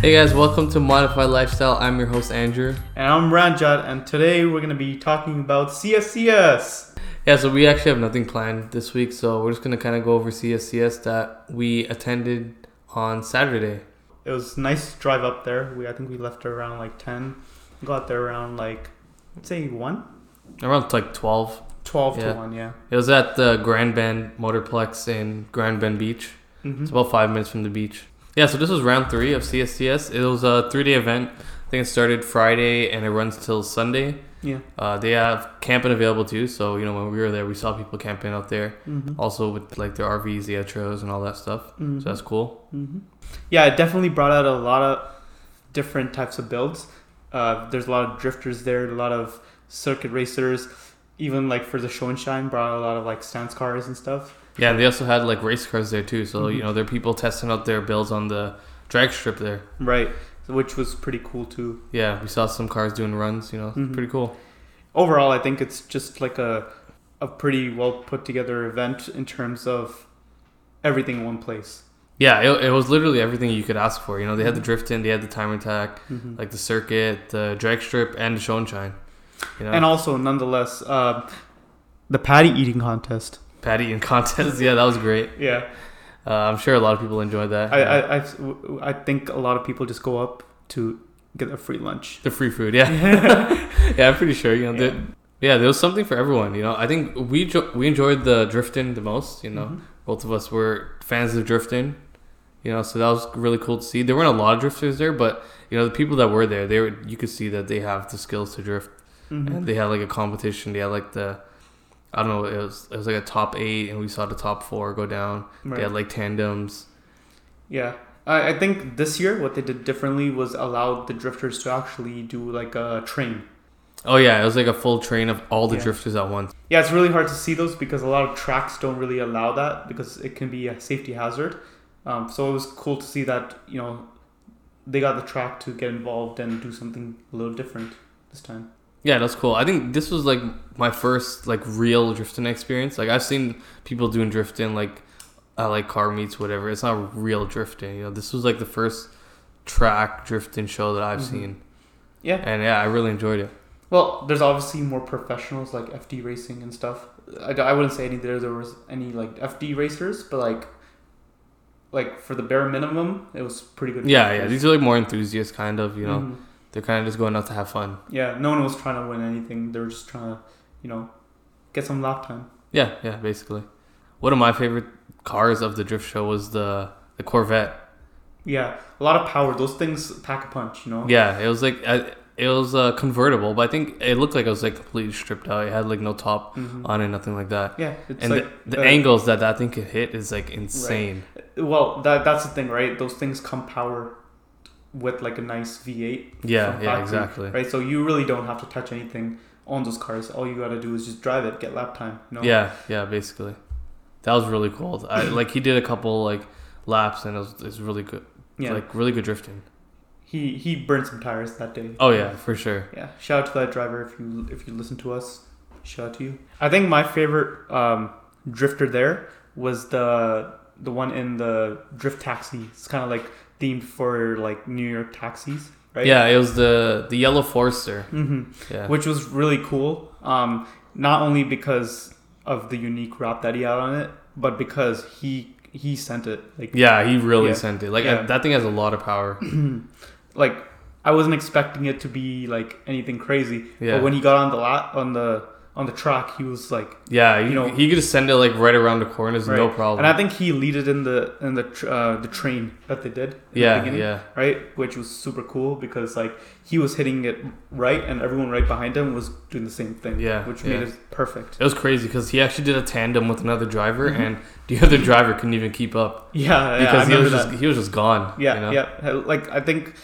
Hey guys, welcome to Modified Lifestyle. I'm your host Andrew. And I'm Ranjat, and today we're gonna be talking about CSCS. Yeah, so we actually have nothing planned this week, so we're just gonna kind of go over CSCS that we attended on Saturday. It was nice drive up there. We I think we left around like ten, got there around like say one. Around like 12. 12 Yeah. to one, yeah. It was at the Grand Bend Motorplex in Grand Bend Beach. hmm It's about five minutes from the beach. Yeah, so this was round three of CSCS. It was a three day event. I think it started Friday and it runs till Sunday. Yeah. Uh, they have camping available too, so you know when we were there, we saw people camping out there. hmm Also with like their RVs, the trails, and all that stuff. hmm So that's cool. hmm Yeah, it definitely brought out a lot of different types of builds. Uh, there's a lot of drifters there, a lot of circuit racers. Even like for the show and shine, brought a lot of like stance cars and stuff. Yeah, and they also had like race cars there too. So Mhm. you know there are people testing out their builds on the drag strip there. Right, which was pretty cool too. Yeah, we saw some cars doing runs. You know, Mhm. pretty cool. overall, I think it's just like a a pretty well put together event in terms of everything in one place. Yeah, it, it was literally everything you could ask for. You know, they had the drift in, they had the time attack, Mm-hmm. like the circuit, the drag strip, and the show and shine. You know, and also, nonetheless, uh, the patty eating contest. Patty eating contest. Yeah, that was great. Yeah, Uh, I'm sure a lot of people enjoyed that. I, I, I, I think a lot of people just go up to get a free lunch. the free food. Yeah, yeah, I'm pretty sure. You know, Yeah. yeah. yeah, there was something for everyone. You know, I think we jo- we enjoyed the drifting the most. You know, Mhm. both of us were fans of drifting. You know, so that was really cool to see. There weren't a lot of drifters there, but you know, the people that were there, they were you could see that they have the skills to drift, Mhm. and they had like a competition. They had like the I don't know, it was it was like a top eight, and we saw the top four go down. They had like tandems. Yeah. I, I think this year what they did differently was allowed the drifters to actually do like a train. Oh yeah, it was like a full train of all the Yeah. drifters at once. Yeah, it's really hard to see those because a lot of tracks don't really allow that because it can be a safety hazard. Um, so it was cool to see that you know they got the track to get involved and do something a little different this time. Yeah, that's cool. I think this was like my first like real drifting experience. Like I've seen people doing drifting like at like car meets, whatever. It's not real drifting. You know, this was like the first track drifting show that I've Mhm. seen, Yeah. and yeah, I really enjoyed it. Well, there's obviously more professionals like FD racing and stuff. I, I wouldn't say any there there was any like FD racers, but like like for the bare minimum, it was pretty good. Yeah, yeah. These are like more enthusiasts, kind of. You know, Mhm. They're kind of just going out to have fun. Yeah, no one was trying to win anything. They were just trying to, you know, get some lap time. Yeah, yeah. Basically, one of my favorite cars of the drift show was the the Corvette. Yeah, a lot of power. Those things pack a punch, you know. Yeah, it was like it was uh, convertible, but I think it looked like it was like completely stripped out. It had like no top Mhm. on it, nothing like that. Yeah, it's and like the, the uh, angles that that thing could hit is like insane. Well, that that's the thing, right? Those things come power with like a nice V8. Yeah, yeah, factory, exactly. Right, so you really don't have to touch anything on those cars. All you gotta do is just drive it, get lap time. You know? Yeah, yeah, basically. That was really cool. I, like he did a couple like laps and it was, it was really good. yeah. Like really good drifting. he he burned some tires that day. Oh yeah, for sure. Yeah, shout out to that driver if you if you listen to us. Shout out to you. I think my favorite um, drifter there was the the one in the drift taxi. It's kind of like themed for like New York taxis, right? Yeah, it was the the yellow Forester. hmm Yeah. Which was really cool. Um, not only because of the unique wrap that he had on it, but because he he sent it like yeah, he really Yeah. sent it. Like Yeah. uh, that thing has a lot of power. like I wasn't expecting it to be like anything crazy. Yeah. But when he got on the lot on the on the track, he was like Yeah, you You know- he could just send it like right around the corners, no problem. And I think he leaded in the in the tr- uh, the train that they did. in the yeah, beginning, yeah, Right, which was super cool because like he was hitting it right, and everyone right behind him was doing the same thing. Yeah, which yeah. made it perfect. it was crazy because he actually did a tandem with another driver, Mhm. and the other driver couldn't even keep up Yeah, yeah, because he was that. just he was just gone. yeah, you know? yeah. Like I think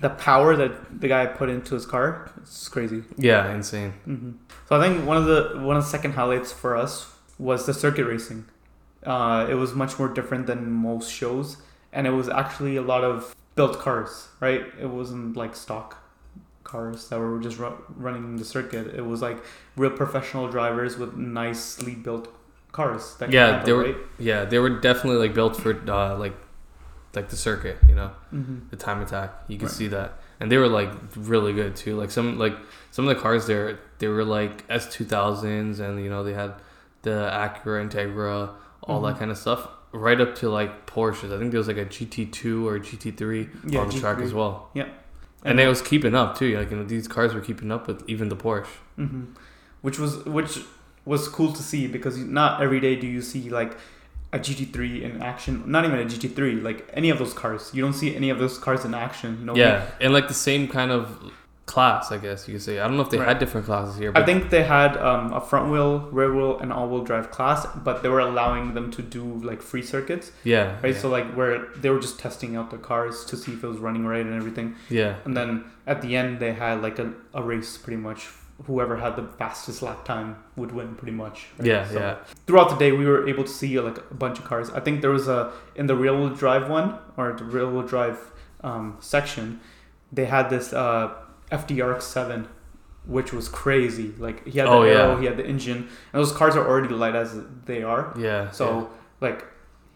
the power that the guy put into his car, it's crazy. yeah, insane. hmm So I think one of the one of the second highlights for us was the circuit racing. Uh, it was much more different than most shows, and it was actually a lot of built cars. Right, it wasn't like stock cars that were just ru- running the circuit. It was like real professional drivers with nicely built cars. That Yeah, they were right? yeah they were definitely like built for uh, like like the circuit, you know, Mm-hmm. the time attack. You can Right. see that, and they were like really good too. Like some like some of the cars there, they were like S two thousands, and you know they had the Acura Integra, all that Mhm. kind of stuff, right up to like Porsches. I think there was like a GT two or GT three Yeah, on the track GT3. as well. Yeah. and it was keeping up too. Like you know, these cars were keeping up with even the Porsche. hmm Which was which was cool to see because not every day do you see like a GT3 in action. Not even a GT3, like any of those cars. You don't see any of those cars in action. You know. Yeah, and like the same kind of class, I guess you could say. I don't know if they Right. had different classes here, but I think they had um, a front wheel, rear wheel, and all wheel drive class, but they were allowing them to do like free circuits, yeah, right? yeah, So like where they were just testing out the cars to see if it was running right and everything, yeah, and then at the end they had like a, a race pretty much. Whoever had the fastest lap time would win, pretty much. right? yeah, So yeah. Throughout the day, we were able to see like a bunch of cars. I think there was a in the rear wheel drive one or the rear wheel drive um, section, they had this uh, FDRX7, which was crazy. Like he had the Oh, aero, yeah. he had the engine, and those cars are already light as they are. Yeah. So like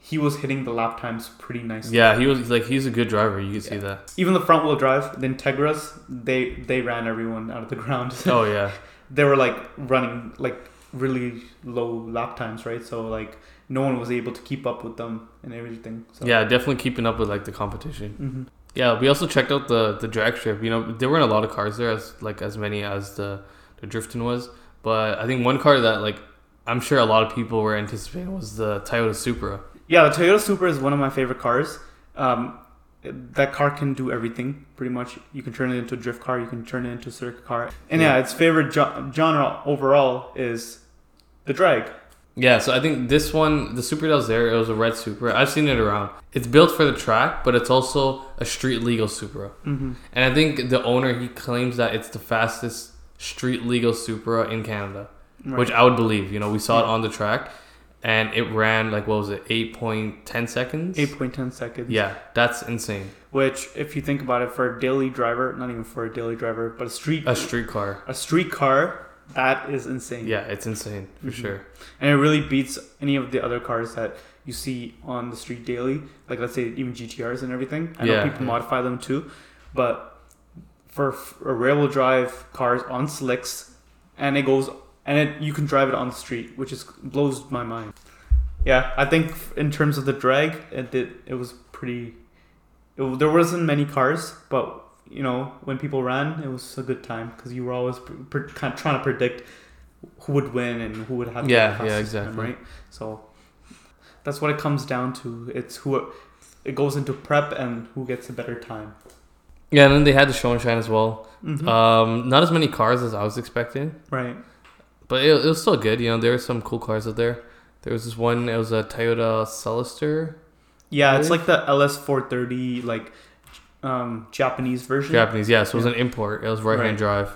he was hitting the lap times pretty nicely. yeah, he was like he's a good driver. You can see that. Even the front wheel drive, the Integras, they they ran everyone out of the ground. Oh yeah, they were like running like really low lap times, right? So like no one was able to keep up with them and everything. So. yeah, definitely keeping up with like the competition. hmm Yeah, we also checked out the the drag strip. You know, there weren't a lot of cars there, as like as many as the the drifting was. But I think one car that like I'm sure a lot of people were anticipating was the Toyota Supra. Yeah, the Toyota Supra is one of my favorite cars. Um, that car can do everything pretty much. You can turn it into a drift car. You can turn it into a circuit car. And yeah, Yeah. its favorite jo- genre overall is the drag. Yeah, so I think this one, the Supra that was there, it was a red Supra. I've seen it around. It's built for the track, but it's also a street legal Supra. Mm-hmm. And I think the owner he claims that it's the fastest street legal Supra in Canada, which I would believe. You know, we saw it on the track, and it ran like what was it, eight point ten seconds? eight point ten seconds. Yeah, that's insane. Which, if you think about it, for a daily driver, not even for a daily driver, but a street A street car. a street car, that is insane. Yeah, it's insane for Mhm. sure. and it really beats any of the other cars that you see on the street daily. Like let's say even GTRs and everything. I know Yeah, people yeah. modify them too, but for a rear-wheel drive cars on slicks, and it goes and it you can drive it on the street, which is blows my mind. Yeah, I think in terms of the drag, it did, it was pretty. It, there wasn't many cars, but you know when people ran, it was a good time because you were always pr- pr- kind of trying to predict who would win and who would have the Yeah, yeah, exactly. right? So that's what it comes down to. It's who it goes into prep and who gets a better time. Yeah, and then they had the show and shine as well. Mhm. Um, not as many cars as I was expecting, right. But it, it was still good. You know, there were some cool cars out there. There was this one. It was a Toyota Celsior, Yeah, it's like the LS430 like um, Japanese version, Japanese. Yeah, so it was Yeah. an import. It was right hand Right. drive.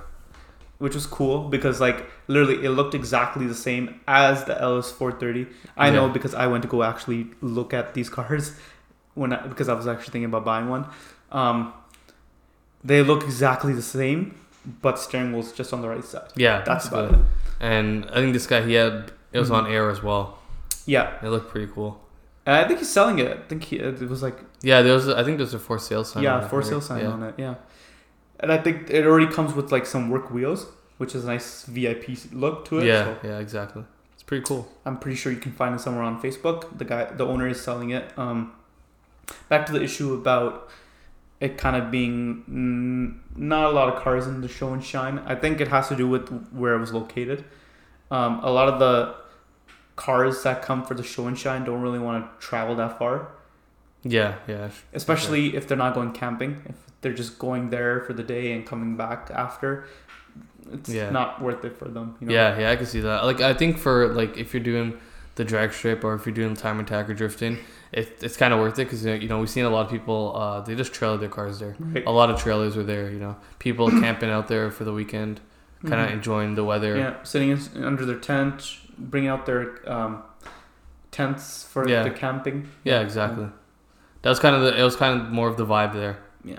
which was cool because like literally it looked exactly the same as the LS430. I know because I went to go actually look at these cars when I, because I was actually thinking about buying one. Um, they look exactly the same, but steering wheel's just on the right side. Yeah, That's about it. And I think this guy he had it was Mhm. on air as well. Yeah, It looked pretty cool. and I think he's selling it. I think he, it was like Yeah, there was. I think there's a for sale sign. yeah, for sale sign yeah. on it. Yeah, and I think it already comes with like some work wheels, which is a nice VIP look to it. Yeah, so yeah, exactly. It's pretty cool. I'm pretty sure you can find it somewhere on Facebook. The guy, the owner is selling it. Um, back to the issue about it kind of being mm, not a lot of cars in the show and shine. I think it has to do with where it was located. Um, a lot of the cars that come for the show and shine don't really want to travel that far, Yeah, yeah, especially if they're not going camping. If they're just going there for the day and coming back after, it's Yeah. not worth it for them. You know? yeah, yeah. I can see that. Like, I think for like if you're doing the drag strip or if you're doing time attack or drifting, it, it's kind of worth it because you know we've seen a lot of people. Uh, they just trailer their cars there. Right. A lot of trailers are there. You know, people camping out there for the weekend, kind of Mhm. enjoying the weather. Yeah, sitting in, under their tent, bring out their um, tents for Yeah. the camping. Yeah, exactly. That was kind of the. It was kind of more of the vibe there. Yeah,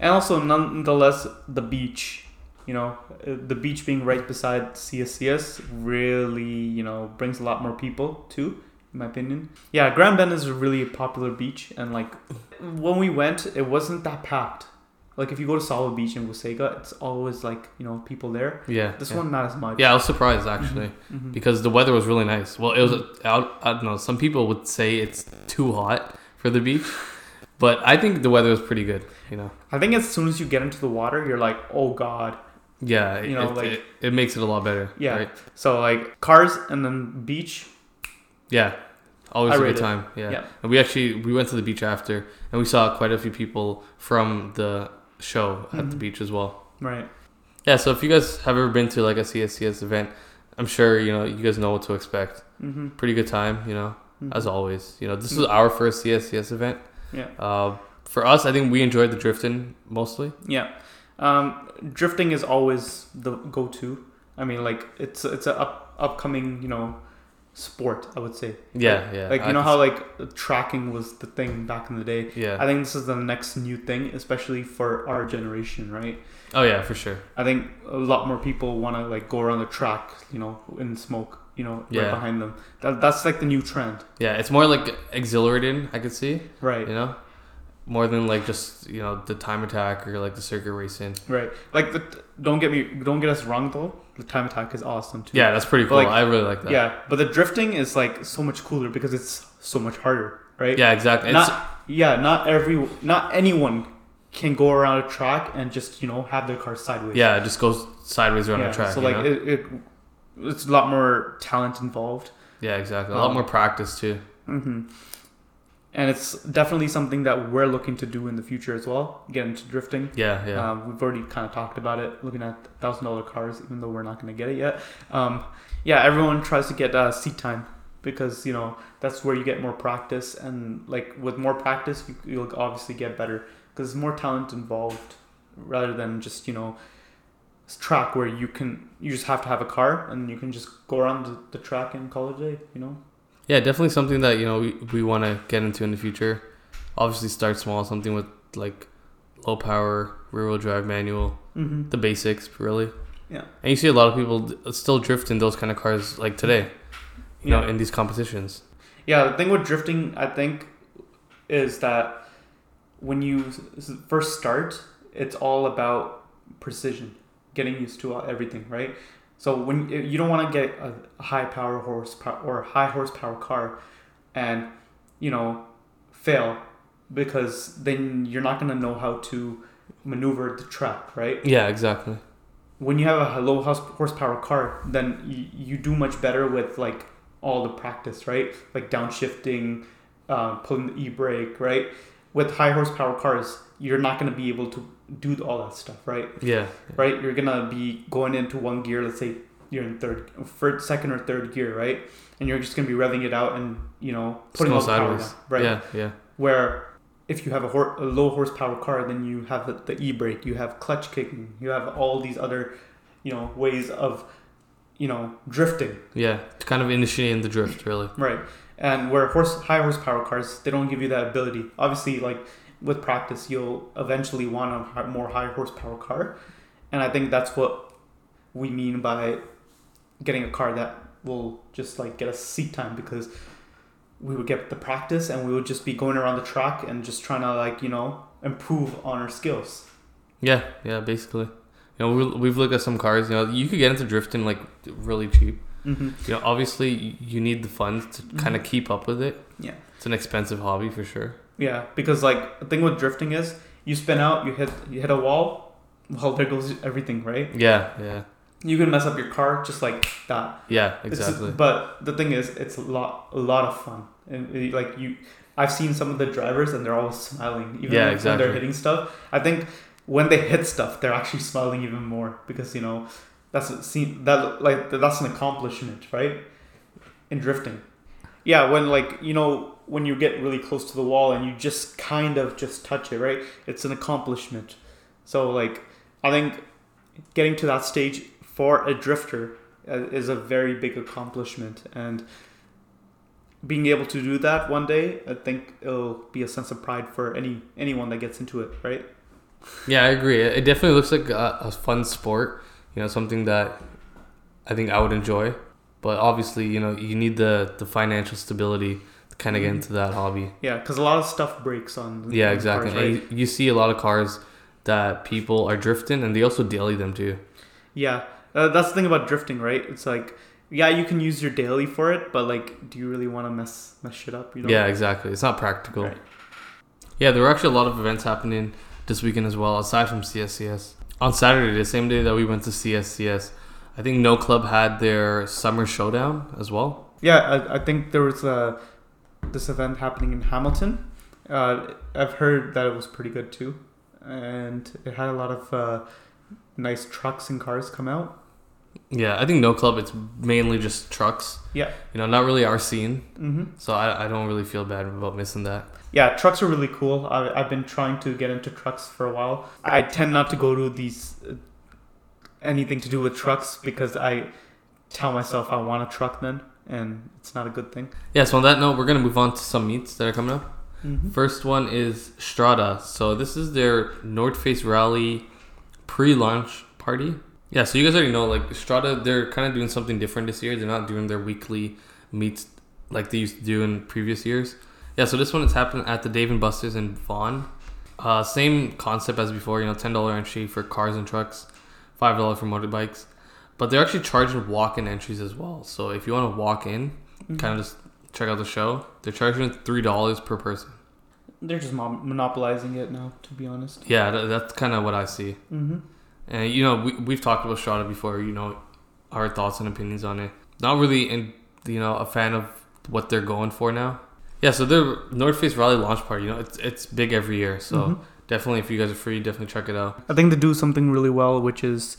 and also, nonetheless, the beach. You know, the beach being right beside CSCS really, you know, brings a lot more people too. in my opinion. Yeah, Grand Bend is a really popular beach, and like when we went, it wasn't that packed. Like if you go to Solid Beach in Wasaga, it's always like you know people there. Yeah. This yeah. one not as much. Yeah, I was surprised actually Mhm. because the weather was really nice. Well, it was. I, I don't know. Some people would say it's too hot for the beach, but I think the weather was pretty good. You know. I think as soon as you get into the water, you're like, oh god. Yeah. You know, it, like- it, it makes it a lot better. Yeah. Right? So like cars and then beach. Yeah. Always I a good time. Yeah. Yeah. And we actually we went to the beach after, and we saw quite a few people from the show at the Mhm. beach as well. Right. Yeah. So if you guys have ever been to like a CSCS event, I'm sure you know you guys know what to expect. Mm-hmm. Pretty good time. You know. Mhm. as always. You know, this is our first CSCS event. Yeah. Uh, for us, I think we enjoyed the drifting mostly. Yeah. Um, drifting is always the go-to. I mean, like it's it's a up, upcoming you know sport. I would say. Yeah, yeah. Like you I know how like tracking was the thing back in the day. Yeah. I think this is the next new thing, especially for our generation, right? oh yeah, for sure. I think a lot more people want to like go around the track, you know, in smoke, you know, right behind them. That, that's like the new trend, Yeah, it's more like exhilarating. I could see. right? You know, more than like just you know the time attack or like the circuit racing. Right. Like the don't get me don't get us wrong though. The time attack is awesome too. Yeah, that's pretty cool. like, I really like that. Yeah, but the drifting is like so much cooler because it's so much harder, right? Yeah, exactly. It's, yeah, not every not anyone can go around a track and just you know have their car sideways. yeah, it just goes sideways around Yeah, the track. So you like it, it, it's a lot more talent involved. yeah, exactly. A lot um, more practice too. hmm And it's definitely something that we're looking to do in the future as well. Get into drifting. Yeah, yeah. Um, we've already kind of talked about it, looking at thousand dollar cars, even though we're not going to get it yet. Um, yeah, everyone tries to get uh, seat time because you know that's where you get more practice, and like with more practice, you, you'll obviously get better because there's more talent involved rather than just you know track where you can you just have to have a car and you can just go around the, the track and call it a day. You know. Yeah, definitely something that you know we, we want to get into in the future. Obviously, start small, something with like low power, rear wheel drive, manual, Mm-hmm. the basics, really. Yeah. And you see a lot of people still drift in those kind of cars like today, you know, in these competitions. Yeah, the thing with drifting, I think, is that when you first start, it's all about precision, getting used to everything, right? So when you don't want to get a high power horsepower or high horsepower car, and you know, fail because then you're not gonna know how to maneuver the track, right? Yeah, exactly. when you have a low horsepower car, then you, you do much better with like all the practice, right? Like downshifting, uh, pulling the e brake, right? With high horsepower cars, you're not going to be able to do all that stuff, right? Yeah, Right? You're gonna be going into one gear. Let's say you're in third, first, second or third gear, right? And you're just gonna be revving it out and you know putting all the power sideways. down, right? Yeah, yeah, Where if you have a, hor- a low horsepower car, then you have the, the e brake, you have clutch kicking, you have all these other, you know, ways of, you know, drifting, yeah. To kind of initiating the drift, really. right? And where horse high horsepower cars, they don't give you that ability. Obviously, like with practice, you'll eventually want a more high horsepower car, and I think that's what we mean by getting a car that will just like get us seat time because we would get the practice and we would just be going around the track and just trying to like you know improve on our skills. Yeah, yeah. Basically, you know, we, we've looked at some cars. You know, you could get into drifting like really cheap. Mm-hmm. You know, obviously you- you need the funds to kind of keep up with it. Yeah. It's an expensive hobby for sure. Yeah, because like the thing with drifting is you spin out, you hit you hit a wall, well there goes everything, right? Yeah, yeah, You can mess up your car just like that. yeah. It's- Exactly. but the thing is, it's a lot a lot of fun, and uh, like you, I've seen some of the drivers and they're always smiling, even Yeah, when exactly. they're hitting stuff. I think when they hit stuff, they're actually smiling even more because you know that's a scene that like that's an accomplishment, right? In drifting, yeah. When like you know when you get really close to the wall and you just kind of just touch it, right? It's an accomplishment. So like I think getting to that stage for a drifter uh, is a very big accomplishment and being able to do that one day i think it'll be a sense of pride for any anyone that gets into it right Yeah, I agree. It definitely looks like a, a fun sport. You know, something that I think I would enjoy. but obviously, you know, you need the the financial stability kind of get Mhm. into that hobby. Yeah, because a lot of stuff breaks on. Yeah, on exactly. cars, right? You, see a lot of cars that people are drifting, and they also daily them too. Yeah, uh, that's the thing about drifting, right? It's like, yeah, you can use your daily for it, but like, do you really want to mess mess shit up? You know? Yeah, exactly. It's not practical. Right. Yeah, there were actually a lot of events happening this weekend as well, aside from CSCS. On Saturday, the same day that we went to CSCS, I think No Club had their summer showdown as well. Yeah, I, I think there was uh, this event happening in Hamilton. Uh, I've heard that it was pretty good too, and it had a lot of uh, nice trucks and cars come out. Yeah, I think No Club, it's mainly just trucks. Yeah. You know, not really our scene. hmm So I, I don't really feel bad about missing that. Yeah, trucks are really cool. I, I've been trying to get into trucks for a while. I tend not to go to these uh, anything to do with trucks because I tell myself I want a truck then, and it's not a good thing. Yeah, so on that note, we're going to move on to some meets that are coming up. Mm-hmm. First one is Strada. So this is their North Face Rally pre-launch party. Yeah, so you guys already know, like Strada, they're kind of doing something different this year. They're not doing their weekly meets like they used to do in previous years. Yeah, so this one is happening at the Dave and Buster's in Vaughan. Uh, same concept as before, you know, ten dollar entry for cars and trucks, five dollar for motorbikes, but they're actually charging walk-in entries as well. So if you want to walk in, Mm-hmm. kind of just check out the show, they're charging three dollars per person. They're just monopolizing it now, to be honest. Yeah, that's kind of what I see. Mm-hmm. And you know, we we've talked about Strada before. You know, our thoughts and opinions on it. Not really, in you know, a fan of what they're going for now. Yeah, so their North Face Rally launch party. You know, it's it's big every year. So Mhm. definitely, if you guys are free, definitely check it out. I think they do something really well, which is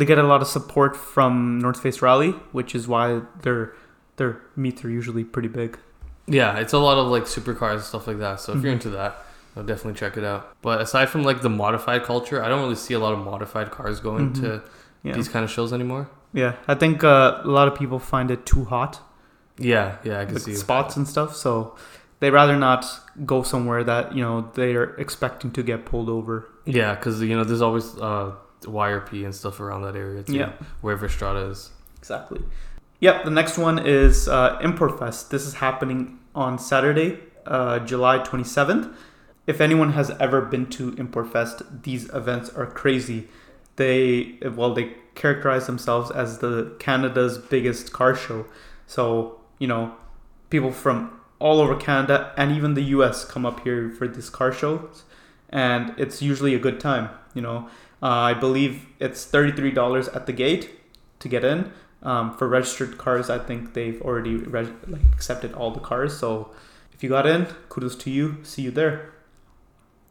they get a lot of support from North Face Rally, which is why their their meets are usually pretty big. Yeah, it's a lot of like supercars and stuff like that. So if you're Mhm. into that, I'll definitely check it out. But aside from like the modified culture, I don't really see a lot of modified cars going Mhm. to Yeah, these kind of shows anymore. yeah. I think uh, a lot of people find it too hot, Yeah, yeah, I can the see. spots and stuff. So they rather not go somewhere that you know they are expecting to get pulled over. Yeah, because you know there's always uh, YRP and stuff around that area too. Yeah. wherever Strada is. Exactly. Yep. The next one is uh, Import Fest. This is happening on Saturday, uh, July 27th. If anyone has ever been to Import Fest, these events are crazy. They well, they characterize themselves as the Canada's biggest car show. So you know, people from all over Canada and even the U.S. come up here for these car shows, and it's usually a good time. You know, uh, I believe it's thirty-three dollars at the gate to get in. Um, for registered cars, I think they've already reg- like accepted all the cars. So if you got in, kudos to you. See you there.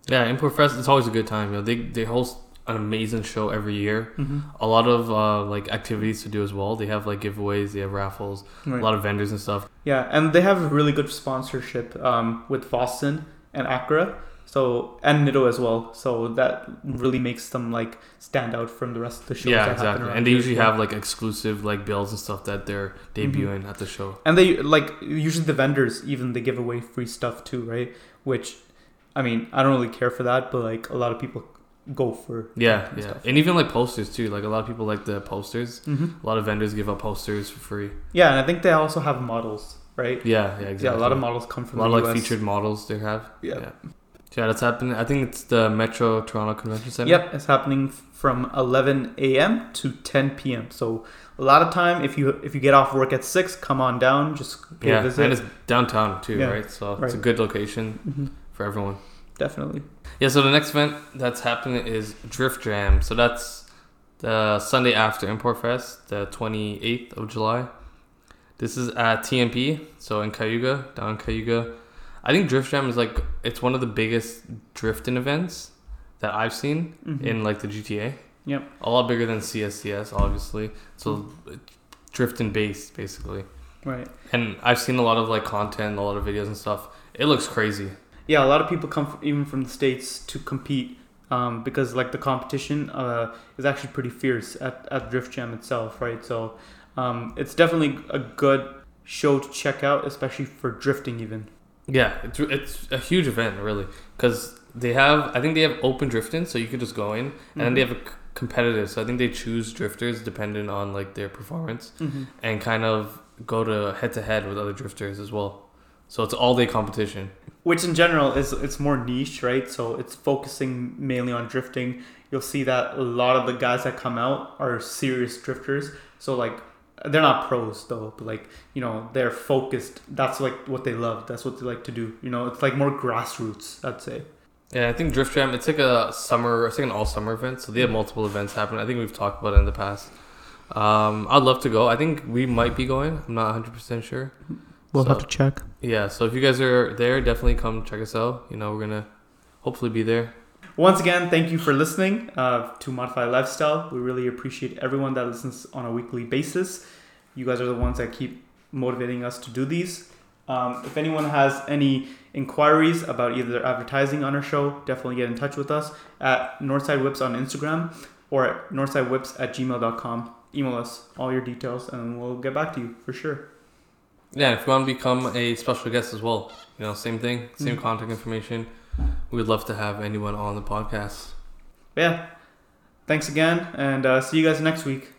Yeah, Import Fest it's always a good time. You know, they they host an amazing show every year. Mm-hmm. A lot of uh, like activities to do as well. They have like giveaways, they have raffles, a lot of vendors and stuff. Yeah, and they have really good sponsorship um, with Boston and Acura. So and Nitto as well. So that really makes them like stand out from the rest of the shows. yeah, that happen exactly. And they usually well. have like exclusive like bills and stuff that they're debuting at the show. and they like usually the vendors even they give away free stuff too, right? Which, I mean, I don't really care for that, but like a lot of people go for Yeah, and yeah, stuff. and even like posters too. Like a lot of people like the posters. Mm-hmm. A lot of vendors give out posters for free. Yeah, and I think they also have models, right? Yeah, yeah, exactly. Yeah, a lot of models come a from lot the of like US. featured models they have. Yeah. yeah. Yeah, that's happening. I think it's the Metro Toronto Convention Center. Yep, it's happening from 11 a.m. to 10 p.m. So a lot of time. If you if you get off work at six, come on down. Just pay Yeah, a visit. and it's downtown too, Yeah, right? So it's a good location Mhm, for everyone. Definitely. Yeah, so the next event that's happening is Drift Jam. So that's the Sunday after Import Fest, the 28th of July. This is at TMP, so in Cayuga, down in Cayuga. I think Drift Jam is like it's one of the biggest drifting events that I've seen Mhm. in like the GTA. Yep. A lot bigger than CSCS, obviously. So drifting based, basically. Right. And I've seen a lot of like content, a lot of videos and stuff. It looks crazy. Yeah, a lot of people come f even from the states to compete um, because like the competition uh, is actually pretty fierce at, at Drift Jam itself, right? So um, it's definitely a good show to check out, especially for drifting even. Yeah, it's it's a huge event really because they have I think they have open drifting, so you could just go in, and then they have a c- competitive. So I think they choose drifters dependent on like their performance Mm-hmm. and kind of go to head to head with other drifters as well. So it's all day competition. Which in general is it's more niche, right? So it's focusing mainly on drifting. You'll see that a lot of the guys that come out are serious drifters. So like they're not pros though, but like you know they're focused. That's like what they love. That's what they like to do. You know, it's like more grassroots. I'd say. Yeah, I think Drift Jam. It's like a summer. It's like an all summer event. So they have multiple events happening. I think we've talked about it in the past. Um, I'd love to go. I think we might be going. I'm not 100 percent sure. We'll So- have to check. Yeah. So if you guys are there, definitely come check us out. You know, we're gonna hopefully be there. Once again, thank you for listening uh, to Modify Lifestyle. We really appreciate everyone that listens on a weekly basis. You guys are the ones that keep motivating us to do these. Um, if anyone has any inquiries about either advertising on our show, definitely get in touch with us at Northside Whips on Instagram or at northsidewhips at gmail.com. Email us all your details and we'll get back to you for sure. Yeah. If you want to become a special guest as well, you know, same thing, same Mhm. contact information. We would love to have anyone on the podcast. Yeah, thanks again and uh, see you guys next week.